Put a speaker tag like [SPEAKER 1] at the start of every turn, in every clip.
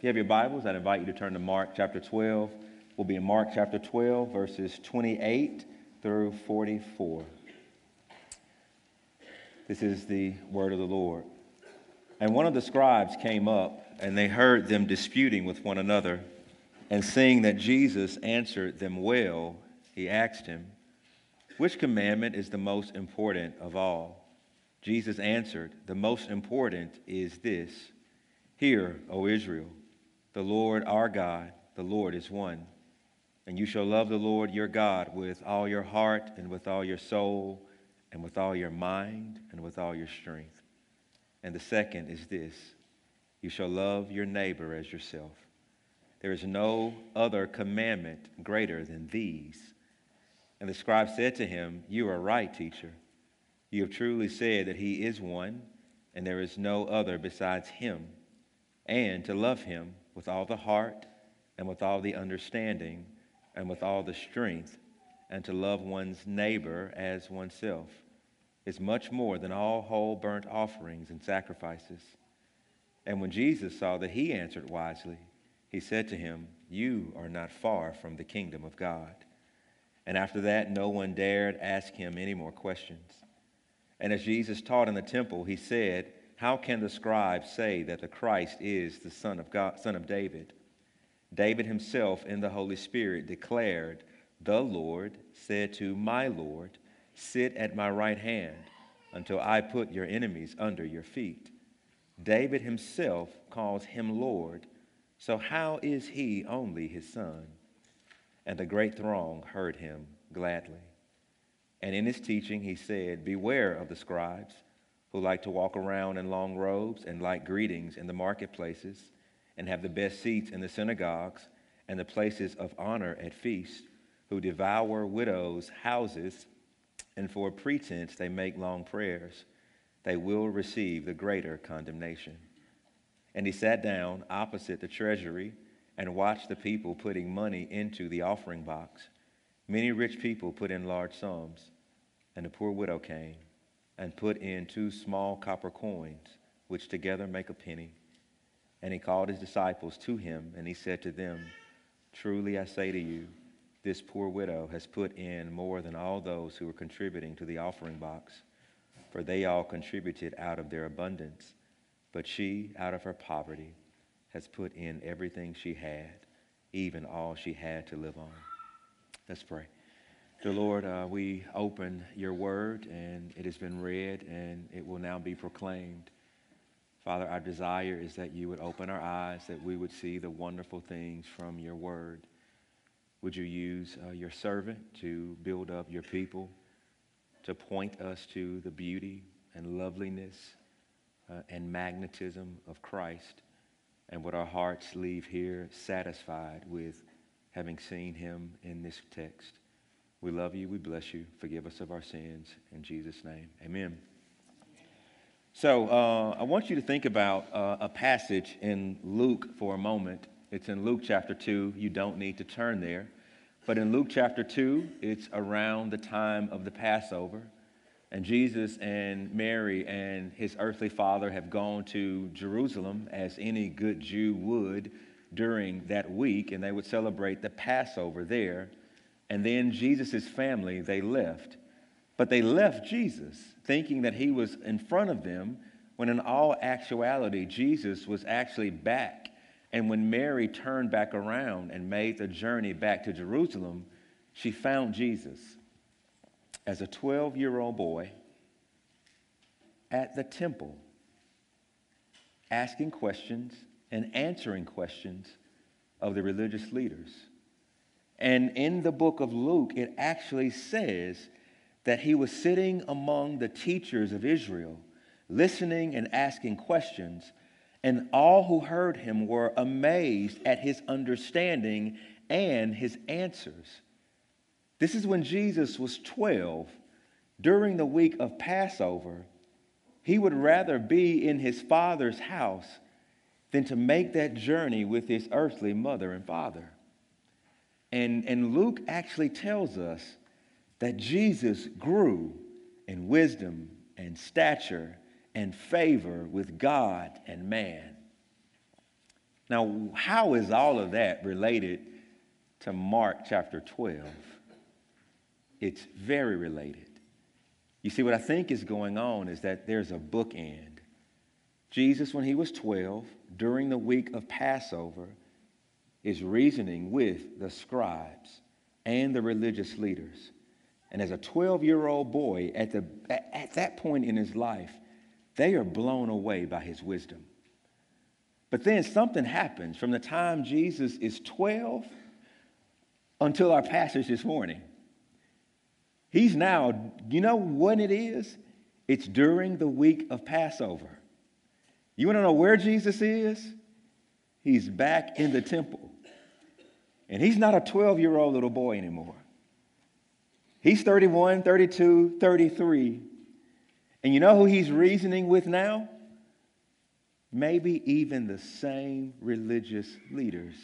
[SPEAKER 1] if you have your Bibles, I'd invite you to turn to Mark chapter 12. We'll be in Mark chapter 12, verses 28 through 44. This is the word of the Lord. And one of the scribes came up, and they heard them disputing with one another. And seeing that Jesus answered them well, he asked him, Which commandment is the most important of all? Jesus answered, The most important is this Hear, O Israel. The Lord our God, the Lord is one. And you shall love the Lord your God with all your heart and with all your soul and with all your mind and with all your strength. And the second is this you shall love your neighbor as yourself. There is no other commandment greater than these. And the scribe said to him, You are right, teacher. You have truly said that he is one, and there is no other besides him, and to love him with all the heart and with all the understanding and with all the strength, and to love one's neighbor as oneself is much more than all whole burnt offerings and sacrifices. And when Jesus saw that he answered wisely, he said to him, You are not far from the kingdom of God. And after that, no one dared ask him any more questions. And as Jesus taught in the temple, he said, how can the scribes say that the Christ is the Son of God, Son of David? David himself in the Holy Spirit declared, The Lord said to my Lord, Sit at my right hand until I put your enemies under your feet. David himself calls him Lord, so how is he only his son? And the great throng heard him gladly. And in his teaching he said, Beware of the scribes who like to walk around in long robes and like greetings in the marketplaces and have the best seats in the synagogues and the places of honor at feasts, who devour widows' houses, and for pretense they make long prayers, they will receive the greater condemnation. And he sat down opposite the treasury and watched the people putting money into the offering box. Many rich people put in large sums, and the poor widow came and put in two small copper coins, which together make a penny. And he called his disciples to him, and he said to them, Truly I say to you, this poor widow has put in more than all those who were contributing to the offering box, for they all contributed out of their abundance. But she, out of her poverty, has put in everything she had, even all she had to live on. Let's pray. Dear Lord, uh, we open your word and it has been read and it will now be proclaimed. Father, our desire is that you would open our eyes, that we would see the wonderful things from your word. Would you use uh, your servant to build up your people, to point us to the beauty and loveliness uh, and magnetism of Christ, and would our hearts leave here satisfied with having seen him in this text? We love you. We bless you. Forgive us of our sins. In Jesus' name, amen. So uh, I want you to think about uh, a passage in Luke for a moment. It's in Luke chapter 2. You don't need to turn there. But in Luke chapter 2, it's around the time of the Passover. And Jesus and Mary and his earthly father have gone to Jerusalem, as any good Jew would during that week, and they would celebrate the Passover there. And then Jesus' family, they left. But they left Jesus thinking that he was in front of them, when in all actuality, Jesus was actually back. And when Mary turned back around and made the journey back to Jerusalem, she found Jesus as a 12 year old boy at the temple, asking questions and answering questions of the religious leaders. And in the book of Luke, it actually says that he was sitting among the teachers of Israel, listening and asking questions, and all who heard him were amazed at his understanding and his answers. This is when Jesus was 12. During the week of Passover, he would rather be in his father's house than to make that journey with his earthly mother and father. And, and Luke actually tells us that Jesus grew in wisdom and stature and favor with God and man. Now, how is all of that related to Mark chapter 12? It's very related. You see, what I think is going on is that there's a bookend. Jesus, when he was 12, during the week of Passover, is reasoning with the scribes and the religious leaders. And as a 12 year old boy, at, the, at that point in his life, they are blown away by his wisdom. But then something happens from the time Jesus is 12 until our passage this morning. He's now, you know when it is? It's during the week of Passover. You want to know where Jesus is? He's back in the temple. And he's not a 12 year old little boy anymore. He's 31, 32, 33. And you know who he's reasoning with now? Maybe even the same religious leaders.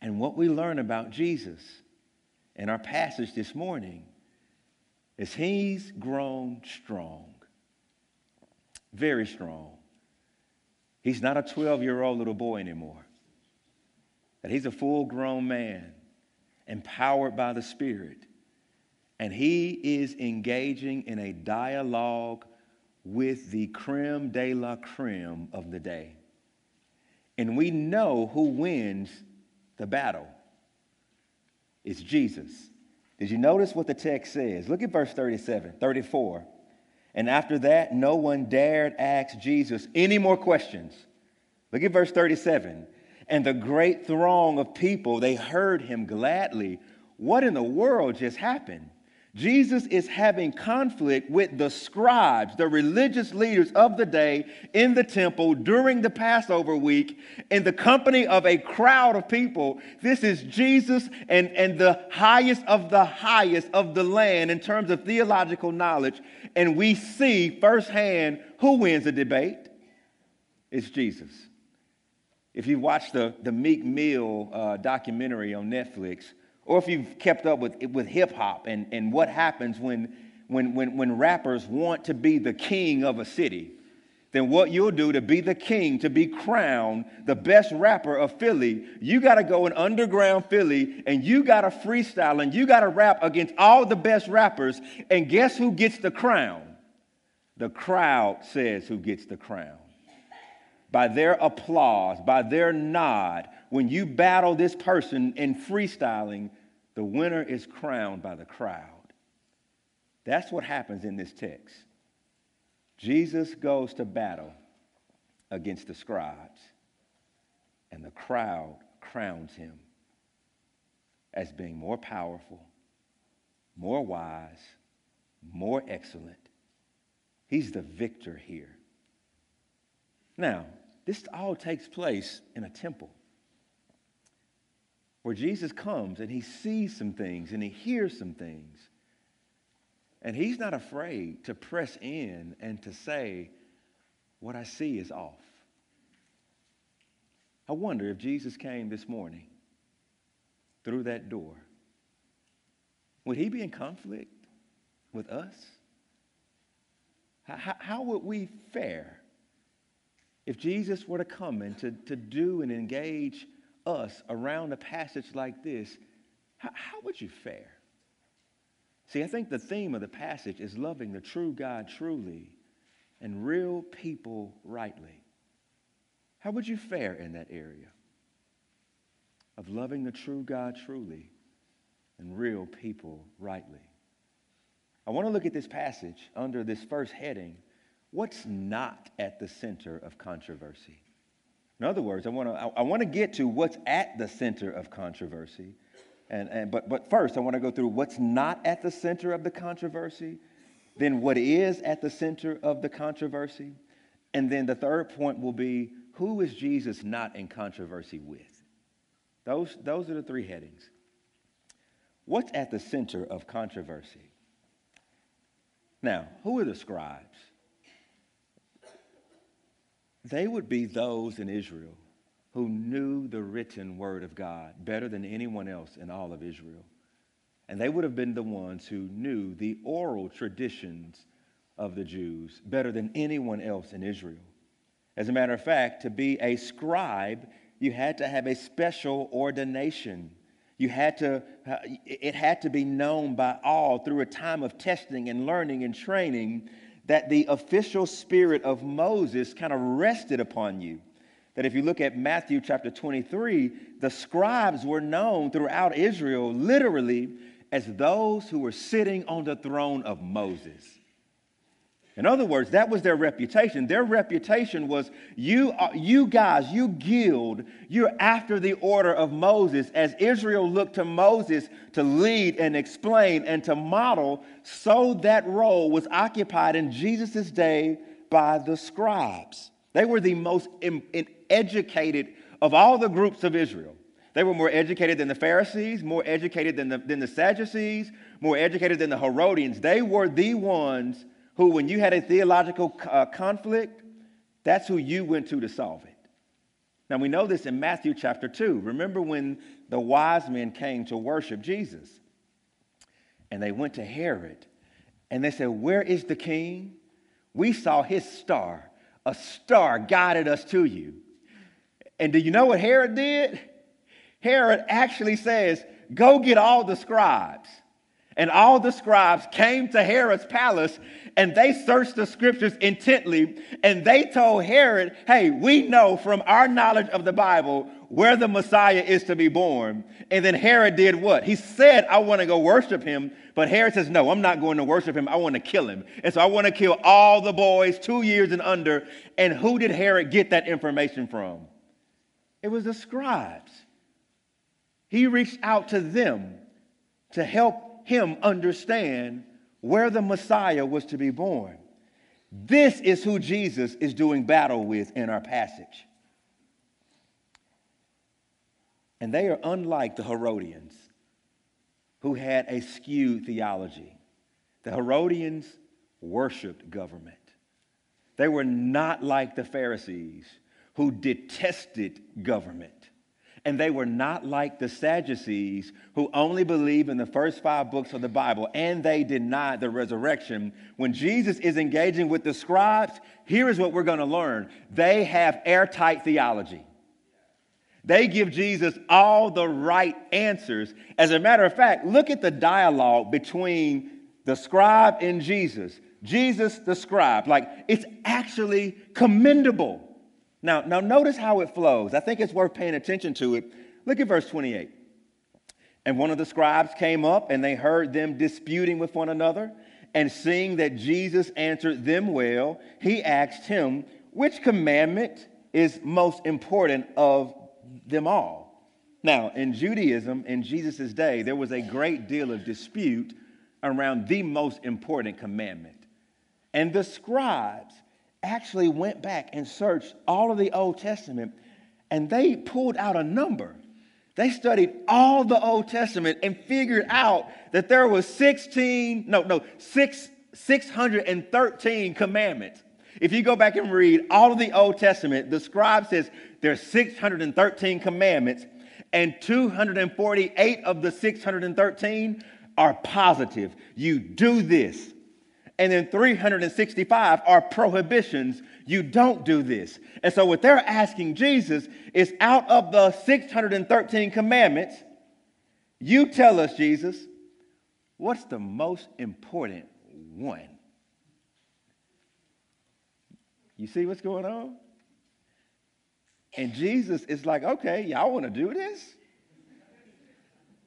[SPEAKER 1] And what we learn about Jesus in our passage this morning is he's grown strong, very strong. He's not a 12 year old little boy anymore, that he's a full grown man, empowered by the Spirit and he is engaging in a dialogue with the creme de la creme of the day. And we know who wins the battle. It's Jesus. Did you notice what the text says? Look at verse 37, 34. And after that, no one dared ask Jesus any more questions. Look at verse 37. And the great throng of people, they heard him gladly. What in the world just happened? Jesus is having conflict with the scribes, the religious leaders of the day in the temple during the Passover week in the company of a crowd of people. This is Jesus and, and the highest of the highest of the land in terms of theological knowledge. And we see firsthand who wins the debate. It's Jesus. If you watch the, the Meek Mill uh, documentary on Netflix, or if you've kept up with, with hip hop and, and what happens when, when, when, when rappers want to be the king of a city, then what you'll do to be the king, to be crowned the best rapper of Philly, you got to go in underground Philly and you got to freestyle and you got to rap against all the best rappers. And guess who gets the crown? The crowd says who gets the crown. By their applause, by their nod, when you battle this person in freestyling, the winner is crowned by the crowd. That's what happens in this text. Jesus goes to battle against the scribes, and the crowd crowns him as being more powerful, more wise, more excellent. He's the victor here. Now, this all takes place in a temple where Jesus comes and he sees some things and he hears some things. And he's not afraid to press in and to say, What I see is off. I wonder if Jesus came this morning through that door, would he be in conflict with us? How, how would we fare if Jesus were to come and to, to do and engage us around a passage like this, how, how would you fare? See, I think the theme of the passage is loving the true God truly and real people rightly. How would you fare in that area of loving the true God truly and real people rightly? I want to look at this passage under this first heading what's not at the center of controversy? In other words, I want to, I, I want to get to what's at the center of controversy. And, and, but, but first, I want to go through what's not at the center of the controversy, then what is at the center of the controversy, and then the third point will be who is Jesus not in controversy with? Those, those are the three headings. What's at the center of controversy? Now, who are the scribes? They would be those in Israel who knew the written word of God better than anyone else in all of Israel. And they would have been the ones who knew the oral traditions of the Jews better than anyone else in Israel. As a matter of fact, to be a scribe, you had to have a special ordination. You had to, it had to be known by all through a time of testing and learning and training that the official spirit of Moses kind of rested upon you. That if you look at Matthew chapter 23, the scribes were known throughout Israel literally as those who were sitting on the throne of Moses. In other words, that was their reputation. Their reputation was you, you guys, you guild, you're after the order of Moses. As Israel looked to Moses to lead and explain and to model, so that role was occupied in Jesus' day by the scribes. They were the most in, in educated of all the groups of Israel. They were more educated than the Pharisees, more educated than the, than the Sadducees, more educated than the Herodians. They were the ones who, when you had a theological uh, conflict, that's who you went to to solve it. Now, we know this in Matthew chapter 2. Remember when the wise men came to worship Jesus? And they went to Herod and they said, Where is the king? We saw his star. A star guided us to you. And do you know what Herod did? Herod actually says, Go get all the scribes. And all the scribes came to Herod's palace and they searched the scriptures intently and they told Herod, hey, we know from our knowledge of the Bible where the Messiah is to be born. And then Herod did what? He said, I want to go worship him. But Herod says, no, I'm not going to worship him. I want to kill him. And so I want to kill all the boys two years and under. And who did Herod get that information from? It was the scribes. He reached out to them to help him understand where the Messiah was to be born. This is who Jesus is doing battle with in our passage. And they are unlike the Herodians, who had a skewed theology. The Herodians worshiped government. They were not like the Pharisees, who detested government. And they were not like the Sadducees who only believe in the first five books of the Bible and they denied the resurrection. When Jesus is engaging with the scribes, here is what we're going to learn they have airtight theology. They give Jesus all the right answers. As a matter of fact, look at the dialogue between the scribe and Jesus. Jesus, the scribe. Like, it's actually commendable. Now, now notice how it flows. I think it's worth paying attention to it. Look at verse 28. And one of the scribes came up, and they heard them disputing with one another. And seeing that Jesus answered them well, he asked him, Which commandment is most important of them all? Now, in Judaism, in Jesus' day, there was a great deal of dispute around the most important commandment. And the scribes actually went back and searched all of the Old Testament and they pulled out a number. They studied all the Old Testament and figured out that there was 16, no, no, six, 613 commandments. If you go back and read all of the Old Testament, the scribe says there's 613 commandments, and 248 of the 613 are positive. You do this, and then 365 are prohibitions. You don't do this. And so, what they're asking Jesus is out of the 613 commandments, you tell us, Jesus, what's the most important one? You see what's going on? And Jesus is like, okay, y'all want to do this?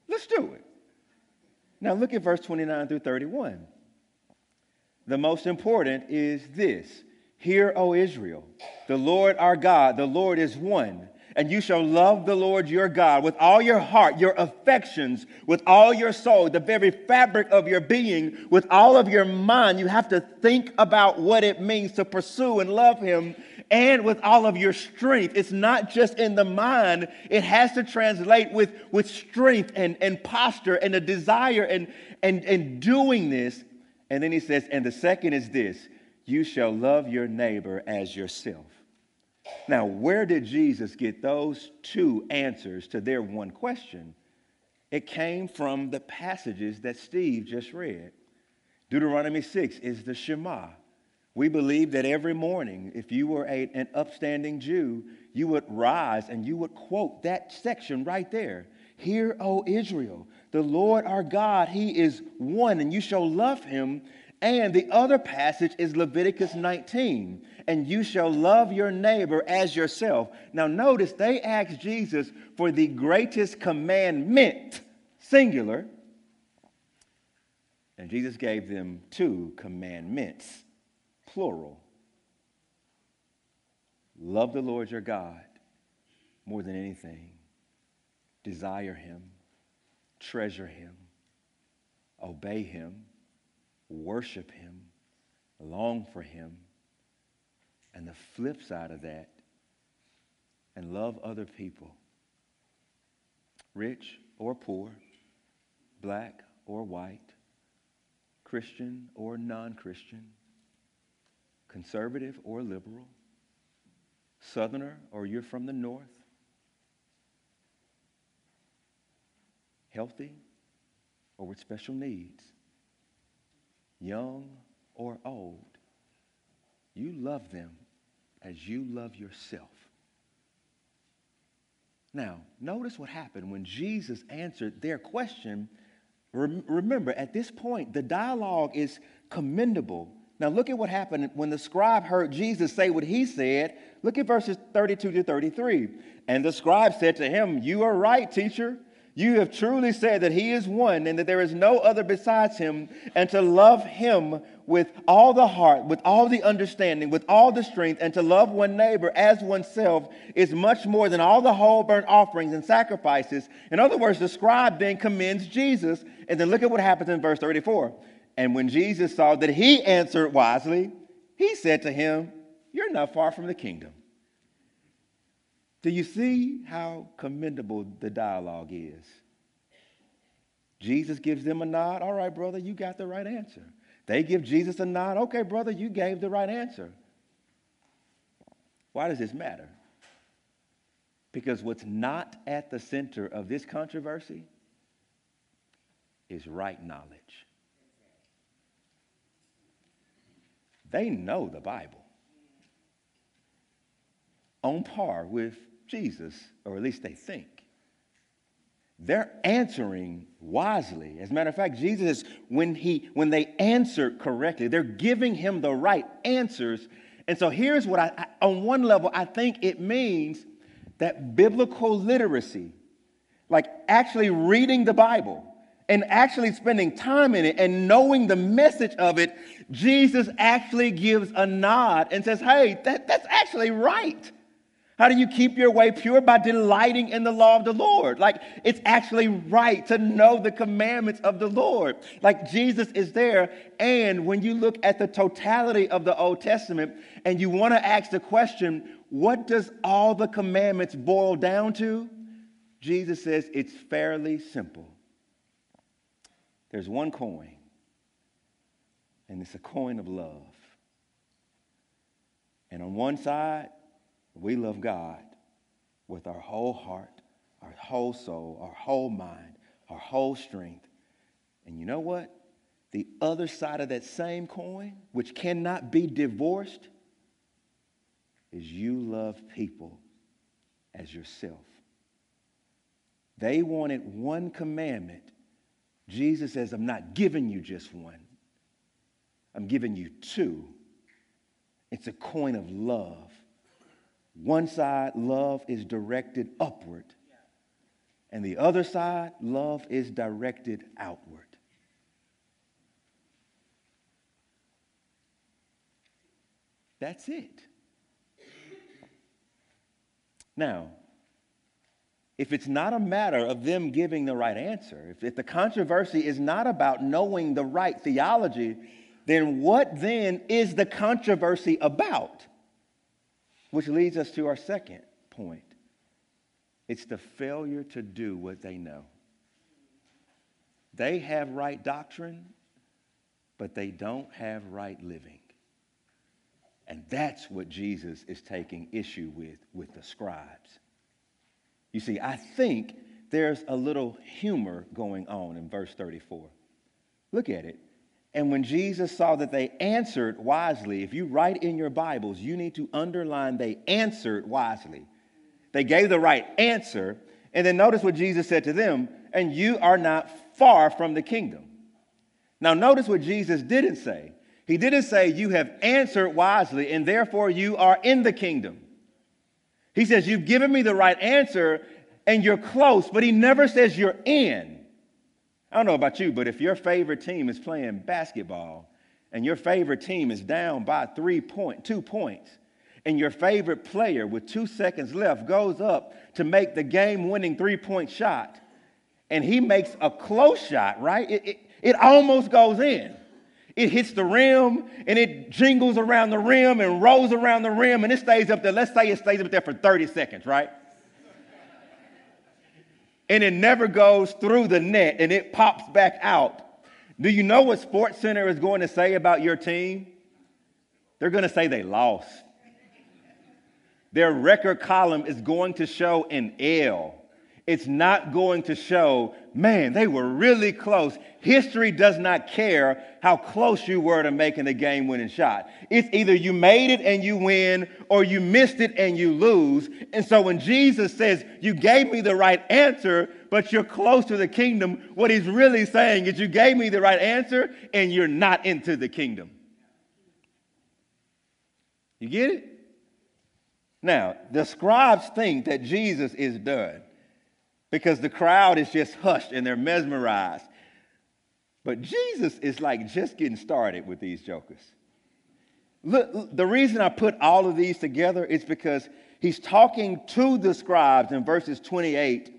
[SPEAKER 1] Let's do it. Now, look at verse 29 through 31 the most important is this Hear, O Israel, the Lord our God, the Lord is one. And you shall love the Lord your God with all your heart, your affections, with all your soul, the very fabric of your being, with all of your mind. You have to think about what it means to pursue and love Him and with all of your strength. It's not just in the mind, it has to translate with, with strength and, and posture and a desire and, and, and doing this. And then he says, and the second is this you shall love your neighbor as yourself. Now, where did Jesus get those two answers to their one question? It came from the passages that Steve just read. Deuteronomy 6 is the Shema. We believe that every morning, if you were a, an upstanding Jew, you would rise and you would quote that section right there. Hear, O Israel, the Lord our God, He is one, and you shall love Him. And the other passage is Leviticus 19, and you shall love your neighbor as yourself. Now, notice they asked Jesus for the greatest commandment, singular, and Jesus gave them two commandments plural. Love the Lord your God more than anything. Desire him, treasure him, obey him, worship him, long for him. And the flip side of that, and love other people, rich or poor, black or white, Christian or non Christian conservative or liberal, southerner or you're from the north, healthy or with special needs, young or old, you love them as you love yourself. Now, notice what happened when Jesus answered their question. Remember, at this point, the dialogue is commendable now, look at what happened when the scribe heard Jesus say what he said. Look at verses 32 to 33. And the scribe said to him, You are right, teacher. You have truly said that he is one and that there is no other besides him, and to love him with all the heart, with all the understanding, with all the strength, and to love one neighbor as oneself is much more than all the whole burnt offerings and sacrifices. In other words, the scribe then commends Jesus. And then look at what happens in verse 34. And when Jesus saw that he answered wisely, he said to him, You're not far from the kingdom. Do you see how commendable the dialogue is? Jesus gives them a nod. All right, brother, you got the right answer. They give Jesus a nod. Okay, brother, you gave the right answer. Why does this matter? Because what's not at the center of this controversy is right knowledge. They know the Bible on par with Jesus, or at least they think. They're answering wisely. As a matter of fact, Jesus, when, he, when they answer correctly, they're giving him the right answers. And so here's what I, I on one level, I think it means that biblical literacy, like actually reading the Bible, and actually spending time in it and knowing the message of it, Jesus actually gives a nod and says, Hey, that, that's actually right. How do you keep your way pure? By delighting in the law of the Lord. Like, it's actually right to know the commandments of the Lord. Like, Jesus is there. And when you look at the totality of the Old Testament and you want to ask the question, what does all the commandments boil down to? Jesus says it's fairly simple. There's one coin, and it's a coin of love. And on one side, we love God with our whole heart, our whole soul, our whole mind, our whole strength. And you know what? The other side of that same coin, which cannot be divorced, is you love people as yourself. They wanted one commandment Jesus says, I'm not giving you just one, I'm giving you two. It's a coin of love. One side, love is directed upward, and the other side, love is directed outward. That's it. Now, if it's not a matter of them giving the right answer, if, if the controversy is not about knowing the right theology, then what then is the controversy about? Which leads us to our second point it's the failure to do what they know. They have right doctrine, but they don't have right living. And that's what Jesus is taking issue with with the scribes. You see, I think there's a little humor going on in verse 34. Look at it. And when Jesus saw that they answered wisely, if you write in your Bibles, you need to underline they answered wisely. They gave the right answer. And then notice what Jesus said to them, and you are not far from the kingdom. Now, notice what Jesus didn't say. He didn't say, You have answered wisely, and therefore you are in the kingdom. He says, You've given me the right answer, and you're close, but he never says you're in. I don't know about you, but if your favorite team is playing basketball and your favorite team is down by three point, two points, and your favorite player with two seconds left goes up to make the game winning three point shot, and he makes a close shot, right? It, it, it almost goes in. It hits the rim and it jingles around the rim and rolls around the rim and it stays up there. Let's say it stays up there for 30 seconds, right? And it never goes through the net and it pops back out. Do you know what Sports Center is going to say about your team? They're going to say they lost. Their record column is going to show an L it's not going to show, man, they were really close. History does not care how close you were to making the game winning shot. It's either you made it and you win, or you missed it and you lose. And so when Jesus says, You gave me the right answer, but you're close to the kingdom, what he's really saying is, You gave me the right answer and you're not into the kingdom. You get it? Now, the scribes think that Jesus is done because the crowd is just hushed and they're mesmerized. But Jesus is like just getting started with these jokers. Look, the reason I put all of these together is because he's talking to the scribes in verses 28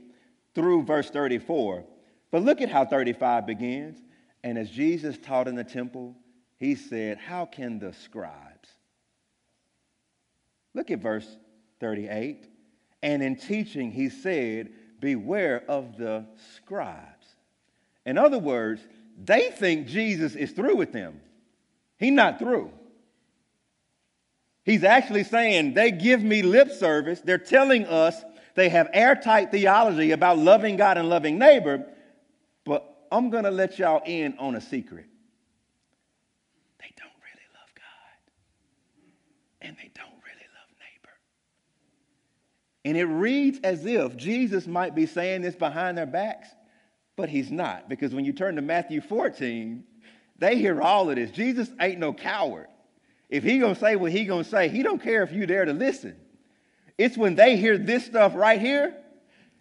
[SPEAKER 1] through verse 34. But look at how 35 begins. And as Jesus taught in the temple, he said, How can the scribes? Look at verse 38. And in teaching, he said, beware of the scribes. In other words, they think Jesus is through with them. He's not through. He's actually saying they give me lip service. They're telling us they have airtight theology about loving God and loving neighbor, but I'm going to let y'all in on a secret. They don't really love God, and they don't and it reads as if Jesus might be saying this behind their backs, but he's not. Because when you turn to Matthew 14, they hear all of this. Jesus ain't no coward. If he gonna say what he gonna say, he don't care if you there to listen. It's when they hear this stuff right here,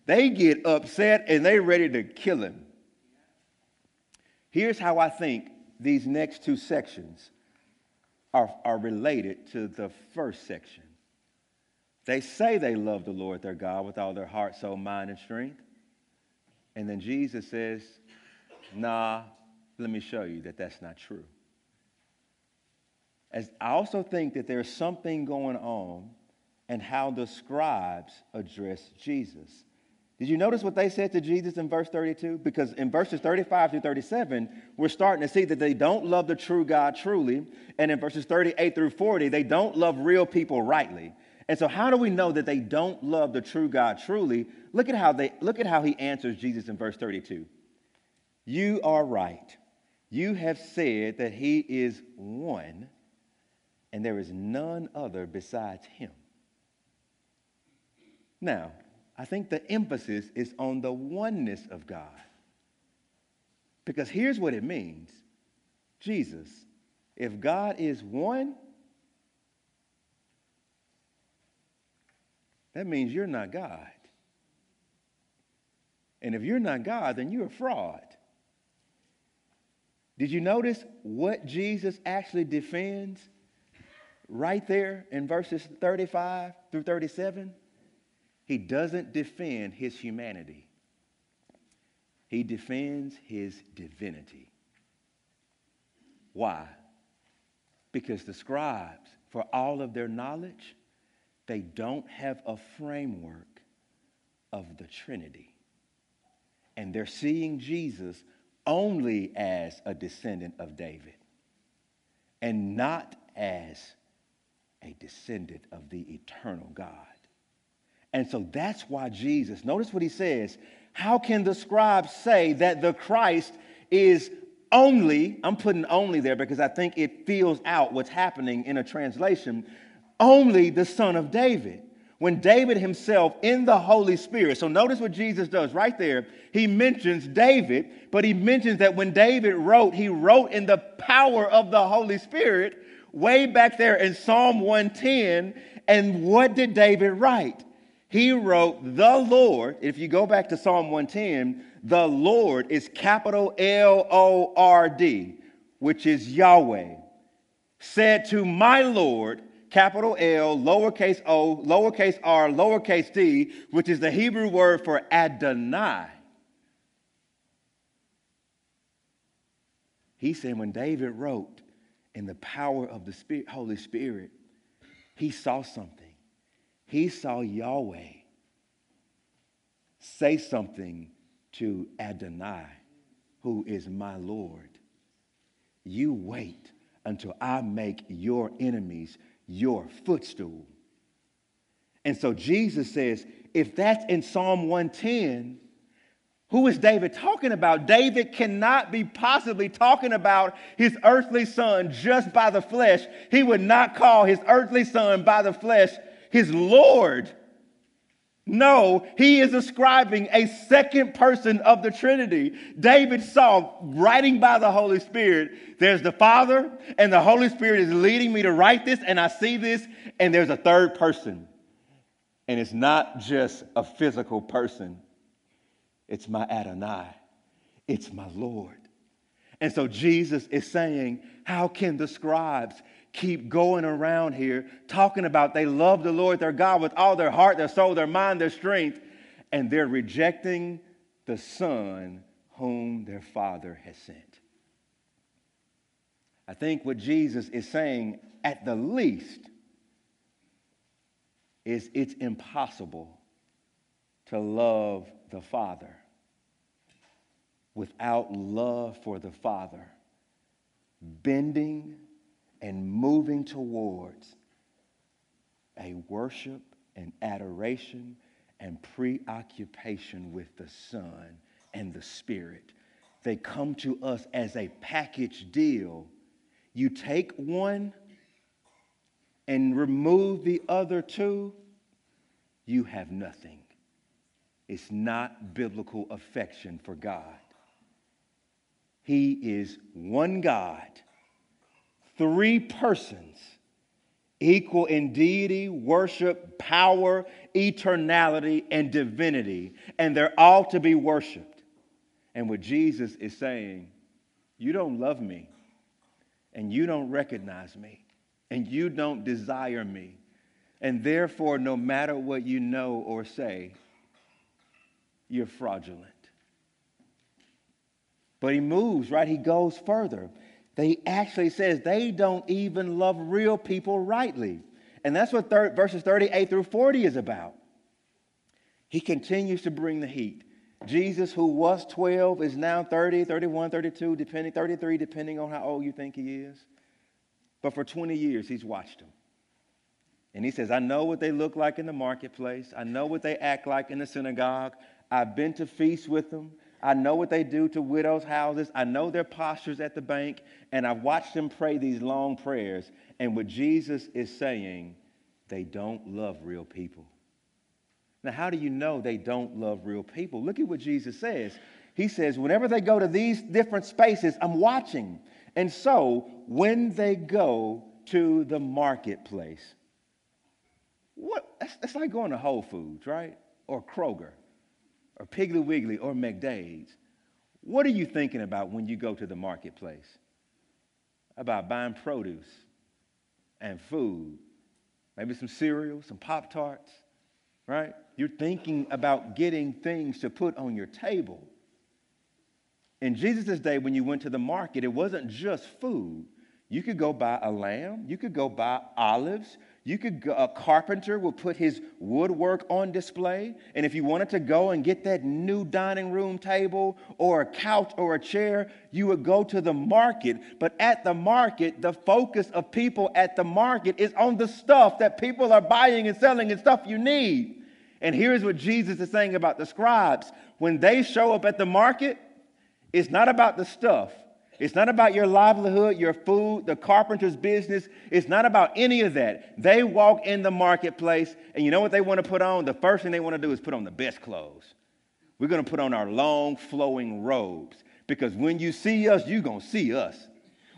[SPEAKER 1] they get upset and they ready to kill him. Here's how I think these next two sections are, are related to the first section. They say they love the Lord their God with all their heart, soul, mind, and strength. And then Jesus says, Nah, let me show you that that's not true. As I also think that there's something going on and how the scribes address Jesus. Did you notice what they said to Jesus in verse 32? Because in verses 35 through 37, we're starting to see that they don't love the true God truly. And in verses 38 through 40, they don't love real people rightly. And so how do we know that they don't love the true God truly? Look at how they look at how he answers Jesus in verse 32. You are right. You have said that he is one and there is none other besides him. Now, I think the emphasis is on the oneness of God. Because here's what it means Jesus, if God is one, that means you're not God. And if you're not God, then you're a fraud. Did you notice what Jesus actually defends right there in verses 35 through 37? He doesn't defend his humanity, he defends his divinity. Why? Because the scribes, for all of their knowledge, they don't have a framework of the Trinity. And they're seeing Jesus only as a descendant of David and not as a descendant of the eternal God. And so that's why Jesus, notice what he says. How can the scribes say that the Christ is only, I'm putting only there because I think it feels out what's happening in a translation, only the son of David. When David himself in the Holy Spirit, so notice what Jesus does right there. He mentions David, but he mentions that when David wrote, he wrote in the power of the Holy Spirit way back there in Psalm 110. And what did David write? He wrote, The Lord, if you go back to Psalm 110, the Lord is capital L O R D, which is Yahweh, said to my Lord, capital L, lowercase o, lowercase r, lowercase d, which is the Hebrew word for Adonai. He said when David wrote in the power of the Spirit, Holy Spirit, he saw something. He saw Yahweh say something to Adonai, who is my Lord. You wait until I make your enemies your footstool. And so Jesus says, if that's in Psalm 110, who is David talking about? David cannot be possibly talking about his earthly son just by the flesh. He would not call his earthly son by the flesh his Lord. No, he is ascribing a second person of the Trinity. David saw, writing by the Holy Spirit, there's the Father, and the Holy Spirit is leading me to write this, and I see this, and there's a third person. And it's not just a physical person, it's my Adonai, it's my Lord. And so Jesus is saying, How can the scribes keep going around here talking about they love the Lord their God with all their heart, their soul, their mind, their strength, and they're rejecting the Son whom their Father has sent. I think what Jesus is saying, at the least, is it's impossible to love the Father without love for the Father, bending and moving towards a worship and adoration and preoccupation with the Son and the Spirit. They come to us as a package deal. You take one and remove the other two, you have nothing. It's not biblical affection for God. He is one God three persons equal in deity, worship, power, eternality, and divinity, and they're all to be worshiped. And what Jesus is saying, you don't love me, and you don't recognize me, and you don't desire me, and therefore, no matter what you know or say, you're fraudulent. But he moves, right? He goes further they actually says they don't even love real people rightly. And that's what thir- verses 38 through 40 is about. He continues to bring the heat. Jesus, who was 12, is now 30, 31, 32, depending, 33, depending on how old you think he is. But for 20 years, he's watched them. And he says, I know what they look like in the marketplace. I know what they act like in the synagogue. I've been to feasts with them. I know what they do to widows' houses. I know their postures at the bank, and I've watched them pray these long prayers. And what Jesus is saying, they don't love real people. Now, how do you know they don't love real people? Look at what Jesus says. He says, whenever they go to these different spaces, I'm watching. And so, when they go to the marketplace, what? That's, that's like going to Whole Foods, right? Or Kroger or Piggly Wiggly or McDade's, what are you thinking about when you go to the marketplace? About buying produce and food, maybe some cereal, some Pop Tarts, right? You're thinking about getting things to put on your table. In Jesus' day, when you went to the market, it wasn't just food. You could go buy a lamb, you could go buy olives, you could go, a carpenter will put his woodwork on display. And if you wanted to go and get that new dining room table or a couch or a chair, you would go to the market. But at the market, the focus of people at the market is on the stuff that people are buying and selling and stuff you need. And here's what Jesus is saying about the scribes when they show up at the market, it's not about the stuff, It's not about your livelihood, your food, the carpenter's business. It's not about any of that. They walk in the marketplace, and you know what they want to put on? The first thing they want to do is put on the best clothes. We're going to put on our long, flowing robes because when you see us, you're going to see us.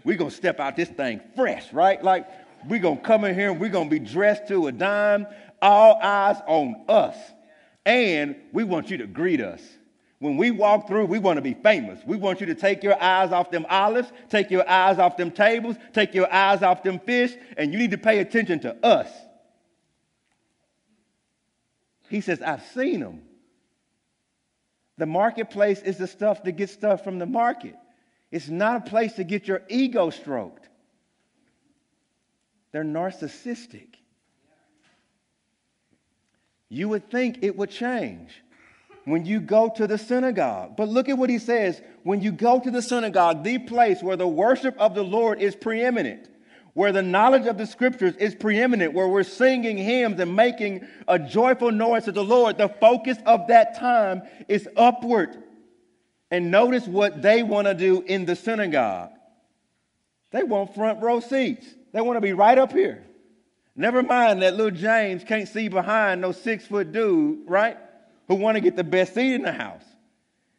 [SPEAKER 1] We're going to step out this thing fresh, right? Like, we're going to come in here and we're going to be dressed to a dime, all eyes on us. And we want you to greet us. When we walk through, we want to be famous. We want you to take your eyes off them olives, take your eyes off them tables, take your eyes off them fish, and you need to pay attention to us. He says, I've seen them. The marketplace is the stuff to get stuff from the market. It's not a place to get your ego stroked. They're narcissistic. You would think it would change when you go to the synagogue. But look at what he says when you go to the synagogue, the place where the worship of the Lord is preeminent, where the knowledge of the scriptures is preeminent, where we're singing hymns and making a joyful noise to the Lord, the focus of that time is upward. And notice what they want to do in the synagogue. They want front row seats. They want to be right up here. Never mind that little James can't see behind no six foot dude, right? Who want to get the best seat in the house.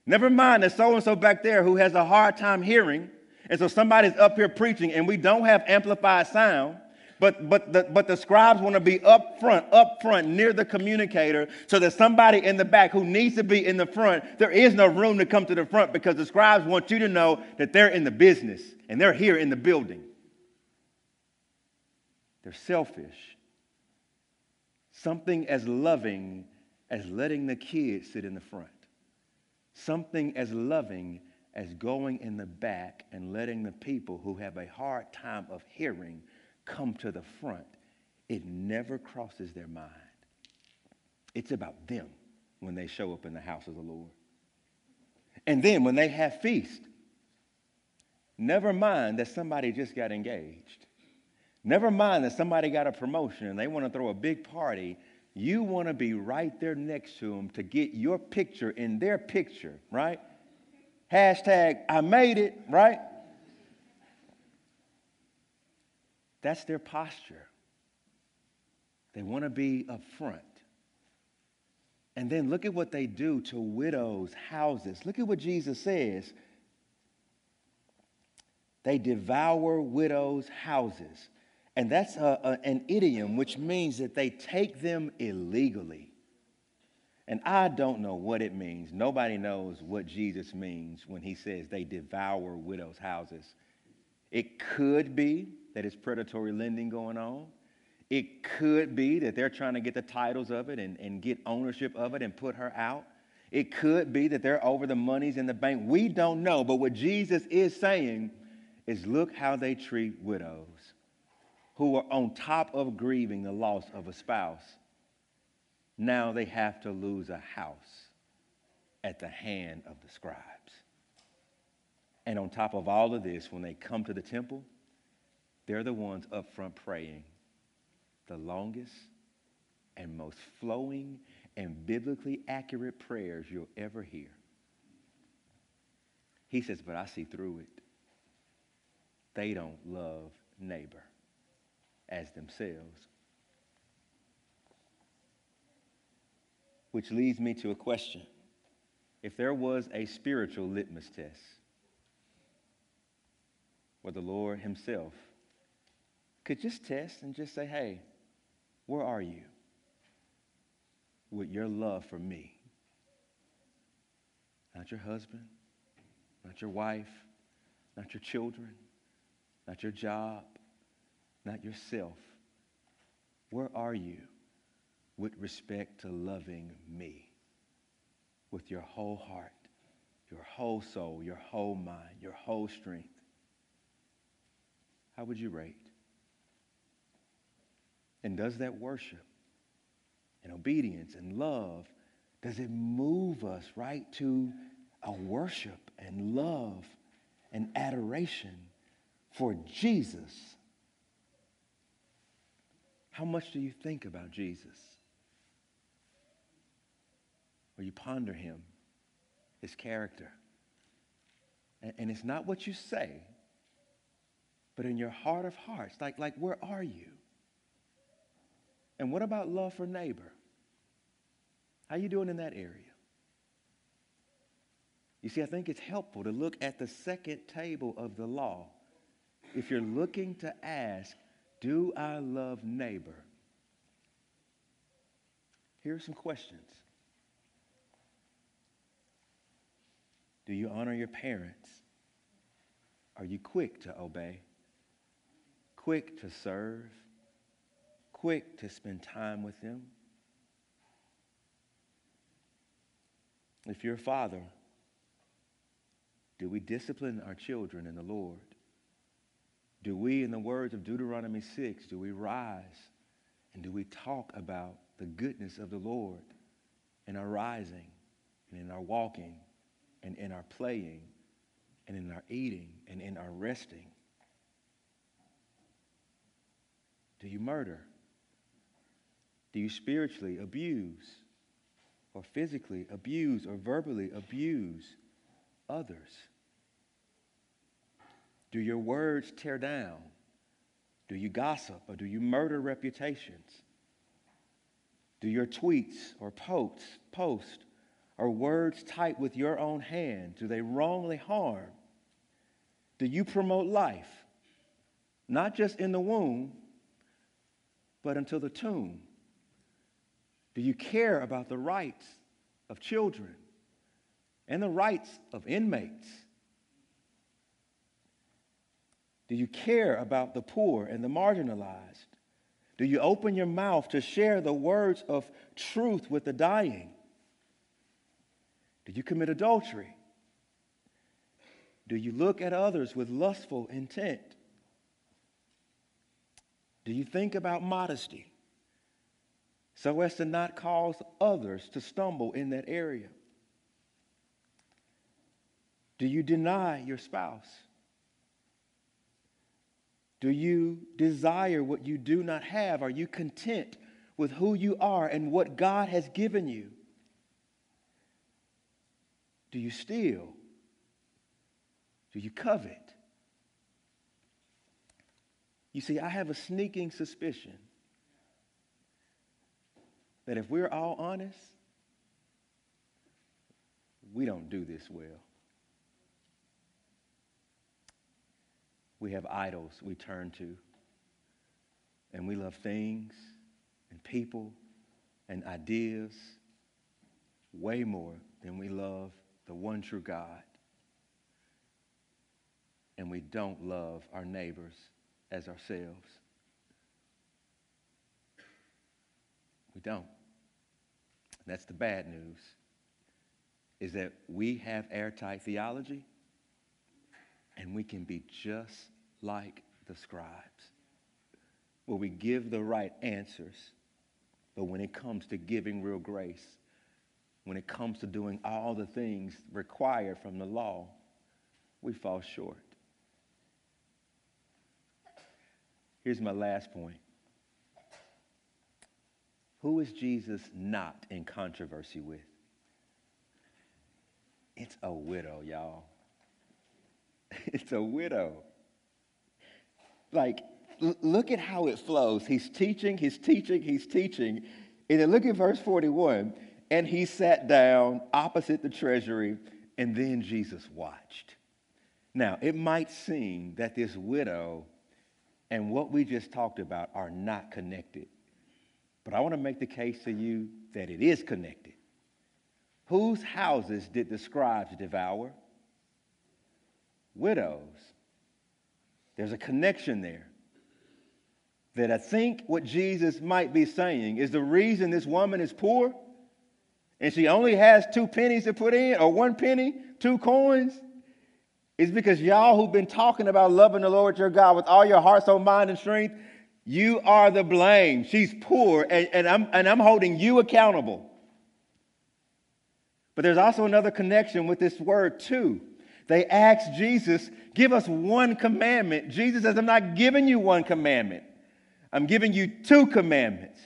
[SPEAKER 1] Never mind that so and so back there who has a hard time hearing. And so somebody's up here preaching and we don't have amplified sound. But, but, the, but the scribes want to be up front, up front, near the communicator, so that somebody in the back who needs to be in the front, there is no room to come to the front because the scribes want you to know that they're in the business and they're here in the building. They're selfish. Something as loving as letting the kids sit in the front, something as loving as going in the back and letting the people who have a hard time of hearing come to the front. It never crosses their mind. It's about them when they show up in the house of the Lord. And then when they have feast, never mind that somebody just got engaged. Never mind that somebody got a promotion and they want to throw a big party you want to be right there next to them to get your picture in their picture, right? Hashtag, I made it, right? That's their posture. They want to be up front. And then look at what they do to widows' houses. Look at what Jesus says. They devour widows' houses. And that's a, a, an idiom, which means that they take them illegally. And I don't know what it means. Nobody knows what Jesus means when he says they devour widows' houses. It could be that it's predatory lending going on. It could be that they're trying to get the titles of it and, and get ownership of it and put her out. It could be that they're over the monies in the bank. We don't know. But what Jesus is saying is look how they treat widows who are on top of grieving the loss of a spouse, now they have to lose a house at the hand of the scribes. And on top of all of this, when they come to the temple, they're the ones up front praying the longest and most flowing and biblically accurate prayers you'll ever hear. He says, But I see through it. They don't love neighbor as themselves. Which leads me to a question. If there was a spiritual litmus test where the Lord Himself could just test and just say, hey, where are you with your love for me? Not your husband, not your wife, not your children, not your job, not yourself. Where are you with respect to loving me with your whole heart, your whole soul, your whole mind, your whole strength? How would you rate? And does that worship and obedience and love, does it move us right to a worship and love and adoration for Jesus? How much do you think about Jesus? Or you ponder him, his character, And it's not what you say, but in your heart of hearts. Like, like where are you? And what about love for neighbor? How you doing in that area? You see, I think it's helpful to look at the second table of the law. If you're looking to ask, do I love neighbor? Here are some questions. Do you honor your parents? Are you quick to obey? Quick to serve? Quick to spend time with them? If you're a father, do we discipline our children in the Lord? Do we, in the words of Deuteronomy 6, do we rise and do we talk about the goodness of the Lord in our rising and in our walking and in our playing and in our eating and in our resting? Do you murder? Do you spiritually abuse or physically abuse or verbally abuse others? Do your words tear down? Do you gossip or do you murder reputations? Do your tweets or posts, post or words typed with your own hand, do they wrongly harm? Do you promote life, not just in the womb, but until the tomb? Do you care about the rights of children and the rights of inmates? Do you care about the poor and the marginalized? Do you open your mouth to share the words of truth with the dying? Do you commit adultery? Do you look at others with lustful intent? Do you think about modesty so as to not cause others to stumble in that area? Do you deny your spouse? Do you desire what you do not have? Are you content with who you are and what God has given you? Do you steal? Do you covet? You see, I have a sneaking suspicion that if we're all honest, we don't do this well. We have idols we turn to, and we love things and people and ideas way more than we love the one true God. And we don't love our neighbors as ourselves. We don't. That's the bad news. Is that we have airtight theology and we can be just like the scribes, where we give the right answers, but when it comes to giving real grace, when it comes to doing all the things required from the law, we fall short. Here's my last point. Who is Jesus not in controversy with? It's a widow, y'all. It's a widow. Like, l- look at how it flows. He's teaching, he's teaching, he's teaching. And then look at verse 41. And he sat down opposite the treasury, and then Jesus watched. Now, it might seem that this widow and what we just talked about are not connected. But I want to make the case to you that it is connected. Whose houses did the scribes devour? Widows. There's a connection there. That I think what Jesus might be saying is the reason this woman is poor and she only has two pennies to put in, or one penny, two coins, is because y'all who've been talking about loving the Lord your God with all your heart, soul, mind, and strength, you are the blame. She's poor, and, and, I'm, and I'm holding you accountable. But there's also another connection with this word, too. They asked Jesus, Give us one commandment. Jesus says, I'm not giving you one commandment, I'm giving you two commandments.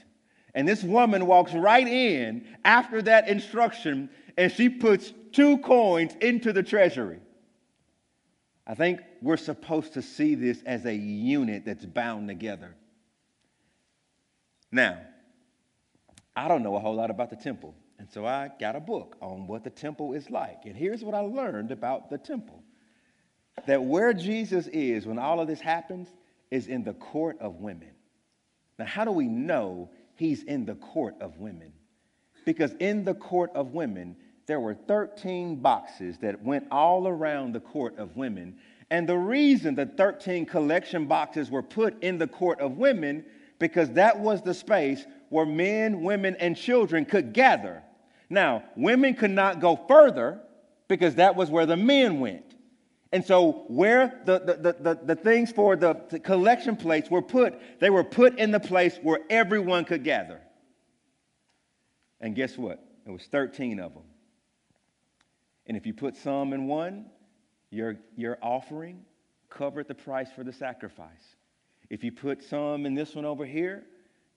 [SPEAKER 1] And this woman walks right in after that instruction and she puts two coins into the treasury. I think we're supposed to see this as a unit that's bound together. Now, I don't know a whole lot about the temple. And so I got a book on what the temple is like. And here's what I learned about the temple that where Jesus is when all of this happens is in the court of women. Now, how do we know he's in the court of women? Because in the court of women, there were 13 boxes that went all around the court of women. And the reason the 13 collection boxes were put in the court of women, because that was the space where men, women, and children could gather. Now, women could not go further because that was where the men went. And so, where the, the, the, the, things for the, the collection plates were put, they were put in the place where everyone could gather. And guess what? It was 13 of them. And if you put some in one, your, your offering covered the price for the sacrifice. If you put some in this one over here,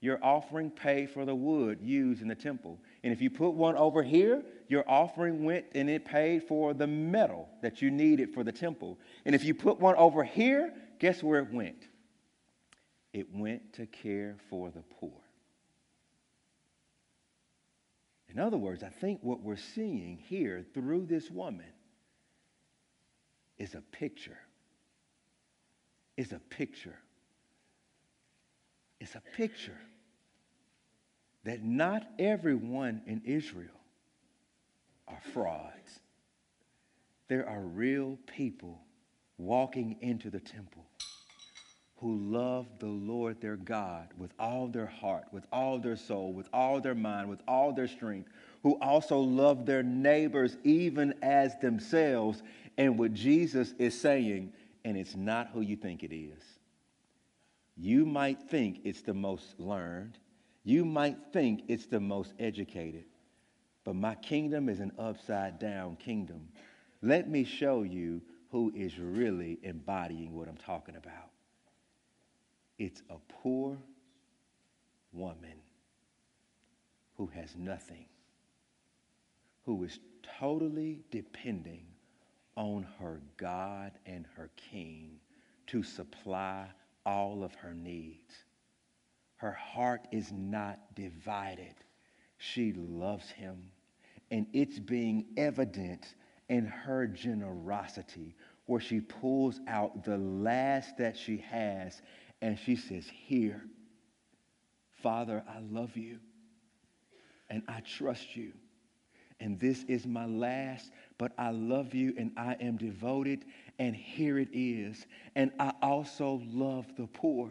[SPEAKER 1] your offering paid for the wood used in the temple. And if you put one over here, your offering went and it paid for the metal that you needed for the temple. And if you put one over here, guess where it went? It went to care for the poor. In other words, I think what we're seeing here through this woman is a picture. Is a picture. It's a picture that not everyone in Israel are frauds. There are real people walking into the temple who love the Lord their God with all their heart, with all their soul, with all their mind, with all their strength, who also love their neighbors even as themselves. And what Jesus is saying, and it's not who you think it is. You might think it's the most learned, you might think it's the most educated, but my kingdom is an upside down kingdom. Let me show you who is really embodying what I'm talking about. It's a poor woman who has nothing, who is totally depending on her God and her King to supply all of her needs. Her heart is not divided. She loves him, and it's being evident in her generosity, where she pulls out the last that she has and she says, Here, Father, I love you and I trust you. And this is my last, but I love you and I am devoted, and here it is. And I also love the poor.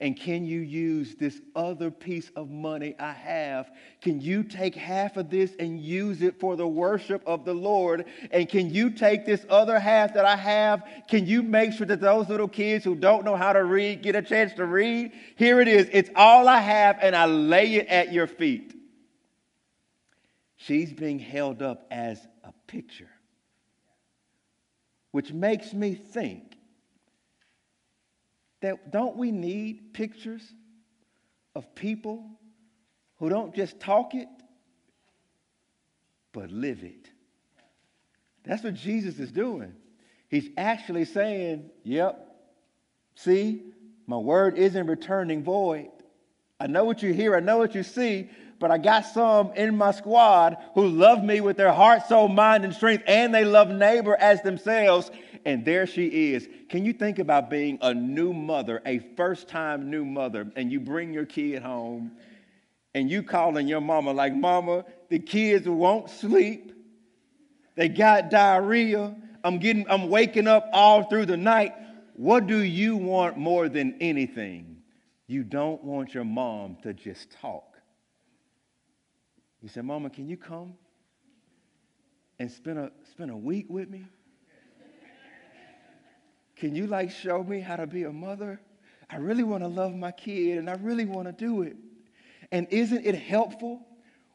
[SPEAKER 1] And can you use this other piece of money I have? Can you take half of this and use it for the worship of the Lord? And can you take this other half that I have? Can you make sure that those little kids who don't know how to read get a chance to read? Here it is. It's all I have, and I lay it at your feet. She's being held up as a picture, which makes me think that don't we need pictures of people who don't just talk it, but live it? That's what Jesus is doing. He's actually saying, Yep, see, my word isn't returning void. I know what you hear, I know what you see, but I got some in my squad who love me with their heart, soul, mind, and strength, and they love neighbor as themselves. And there she is. Can you think about being a new mother, a first time new mother, and you bring your kid home and you calling your mama like, Mama, the kids won't sleep. They got diarrhea. I'm getting, I'm waking up all through the night. What do you want more than anything? You don't want your mom to just talk. You say, Mama, can you come and spend a, spend a week with me? Can you like show me how to be a mother? I really want to love my kid and I really want to do it. And isn't it helpful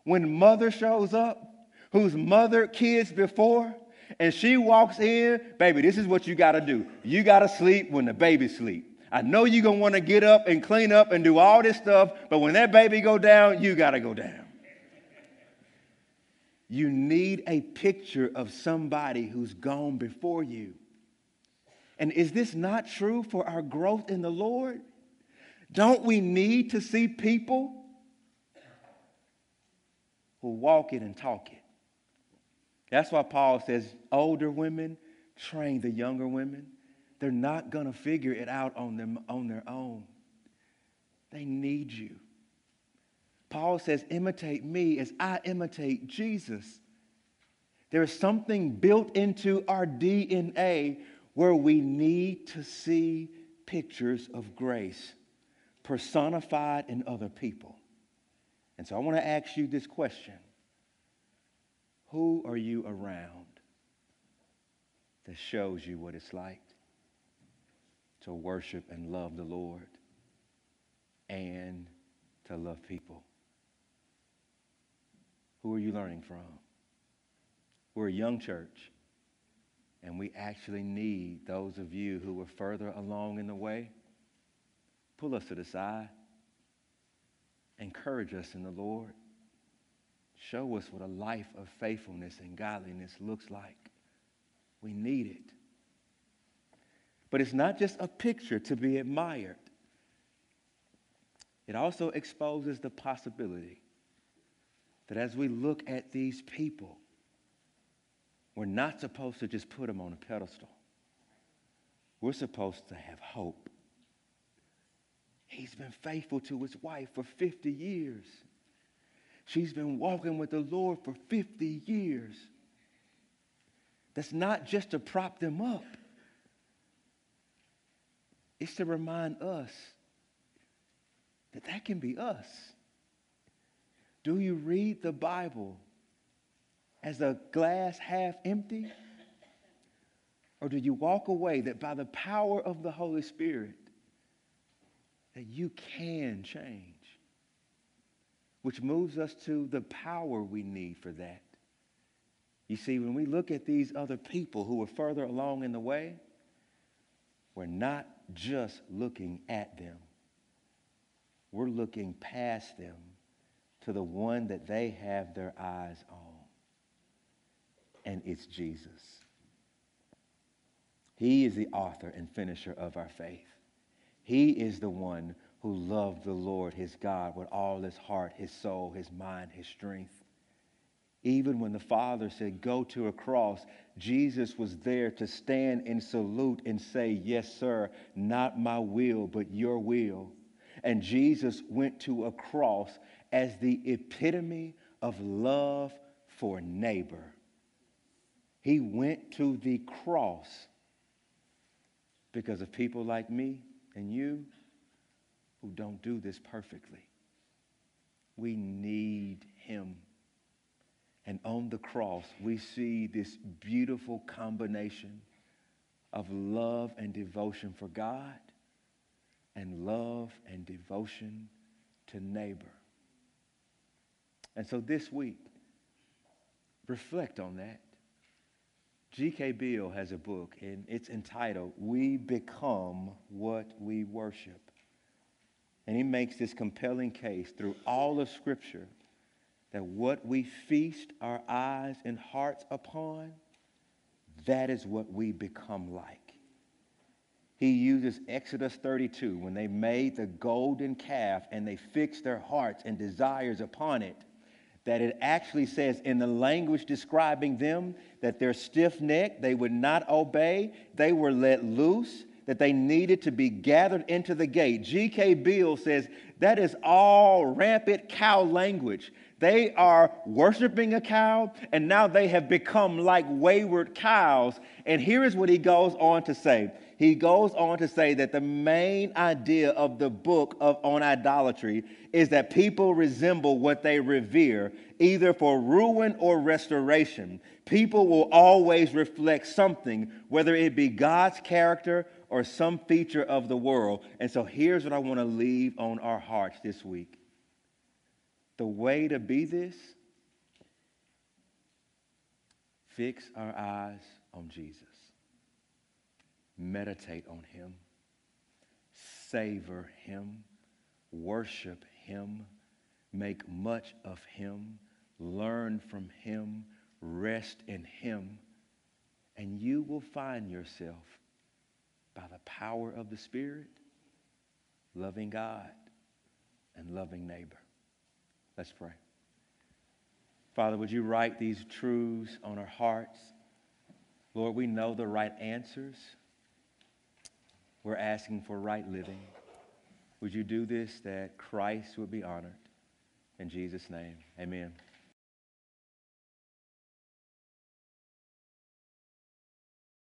[SPEAKER 1] when mother shows up who's mothered kids before and she walks in, baby, this is what you got to do. You got to sleep when the baby sleep. I know you're going to want to get up and clean up and do all this stuff, but when that baby go down, you got to go down. You need a picture of somebody who's gone before you. And is this not true for our growth in the Lord? Don't we need to see people who walk it and talk it? That's why Paul says older women train the younger women. They're not going to figure it out on, them, on their own. They need you. Paul says, imitate me as I imitate Jesus. There is something built into our DNA where we need to see pictures of grace personified in other people. And so I want to ask you this question Who are you around that shows you what it's like to worship and love the Lord and to love people? Who are you learning from? We're a young church, and we actually need those of you who are further along in the way. Pull us to the side. Encourage us in the Lord. Show us what a life of faithfulness and godliness looks like. We need it. But it's not just a picture to be admired, it also exposes the possibility that as we look at these people, we're not supposed to just put them on a pedestal. We're supposed to have hope. He's been faithful to his wife for 50 years. She's been walking with the Lord for 50 years. That's not just to prop them up, it's to remind us that that can be us. Do you read the Bible as a glass half empty? Or do you walk away that by the power of the Holy Spirit, that you can change? Which moves us to the power we need for that. You see, when we look at these other people who are further along in the way, we're not just looking at them. We're looking past them to the one that they have their eyes on. And it's Jesus. He is the author and finisher of our faith. He is the one who loved the Lord his God with all his heart, his soul, his mind, his strength. Even when the Father said, Go to a cross, Jesus was there to stand and salute and say, Yes, sir, not my will, but your will. And Jesus went to a cross as the epitome of love for neighbor. He went to the cross because of people like me and you who don't do this perfectly. We need him. And on the cross, we see this beautiful combination of love and devotion for God and love and devotion to neighbor. And so this week, reflect on that. G.K. Beale has a book, and it's entitled, We Become What We Worship. And he makes this compelling case through all of Scripture that what we feast our eyes and hearts upon, that is what we become like. He uses Exodus 32 when they made the golden calf and they fixed their hearts and desires upon it that it actually says in the language describing them that they're stiff necked, they would not obey, they were let loose, that they needed to be gathered into the gate. G.K. Beale says that is all rampant cow language. They are worshiping a cow, and now they have become like wayward cows. And here is what he goes on to say he goes on to say that the main idea of the book of, on idolatry is that people resemble what they revere, either for ruin or restoration. People will always reflect something, whether it be God's character or some feature of the world. And so here's what I want to leave on our hearts this week. The way to be this, fix our eyes on Jesus meditate on Him, savor Him, worship Him, make much of Him, learn from Him, rest in Him, and you will find yourself by the power of the Spirit, loving God and loving neighbor. Let's pray. Father, would you write these truths on our hearts? Lord, we know the right answers. We're asking for right living. Would you do this that Christ would be honored? In Jesus' name, amen.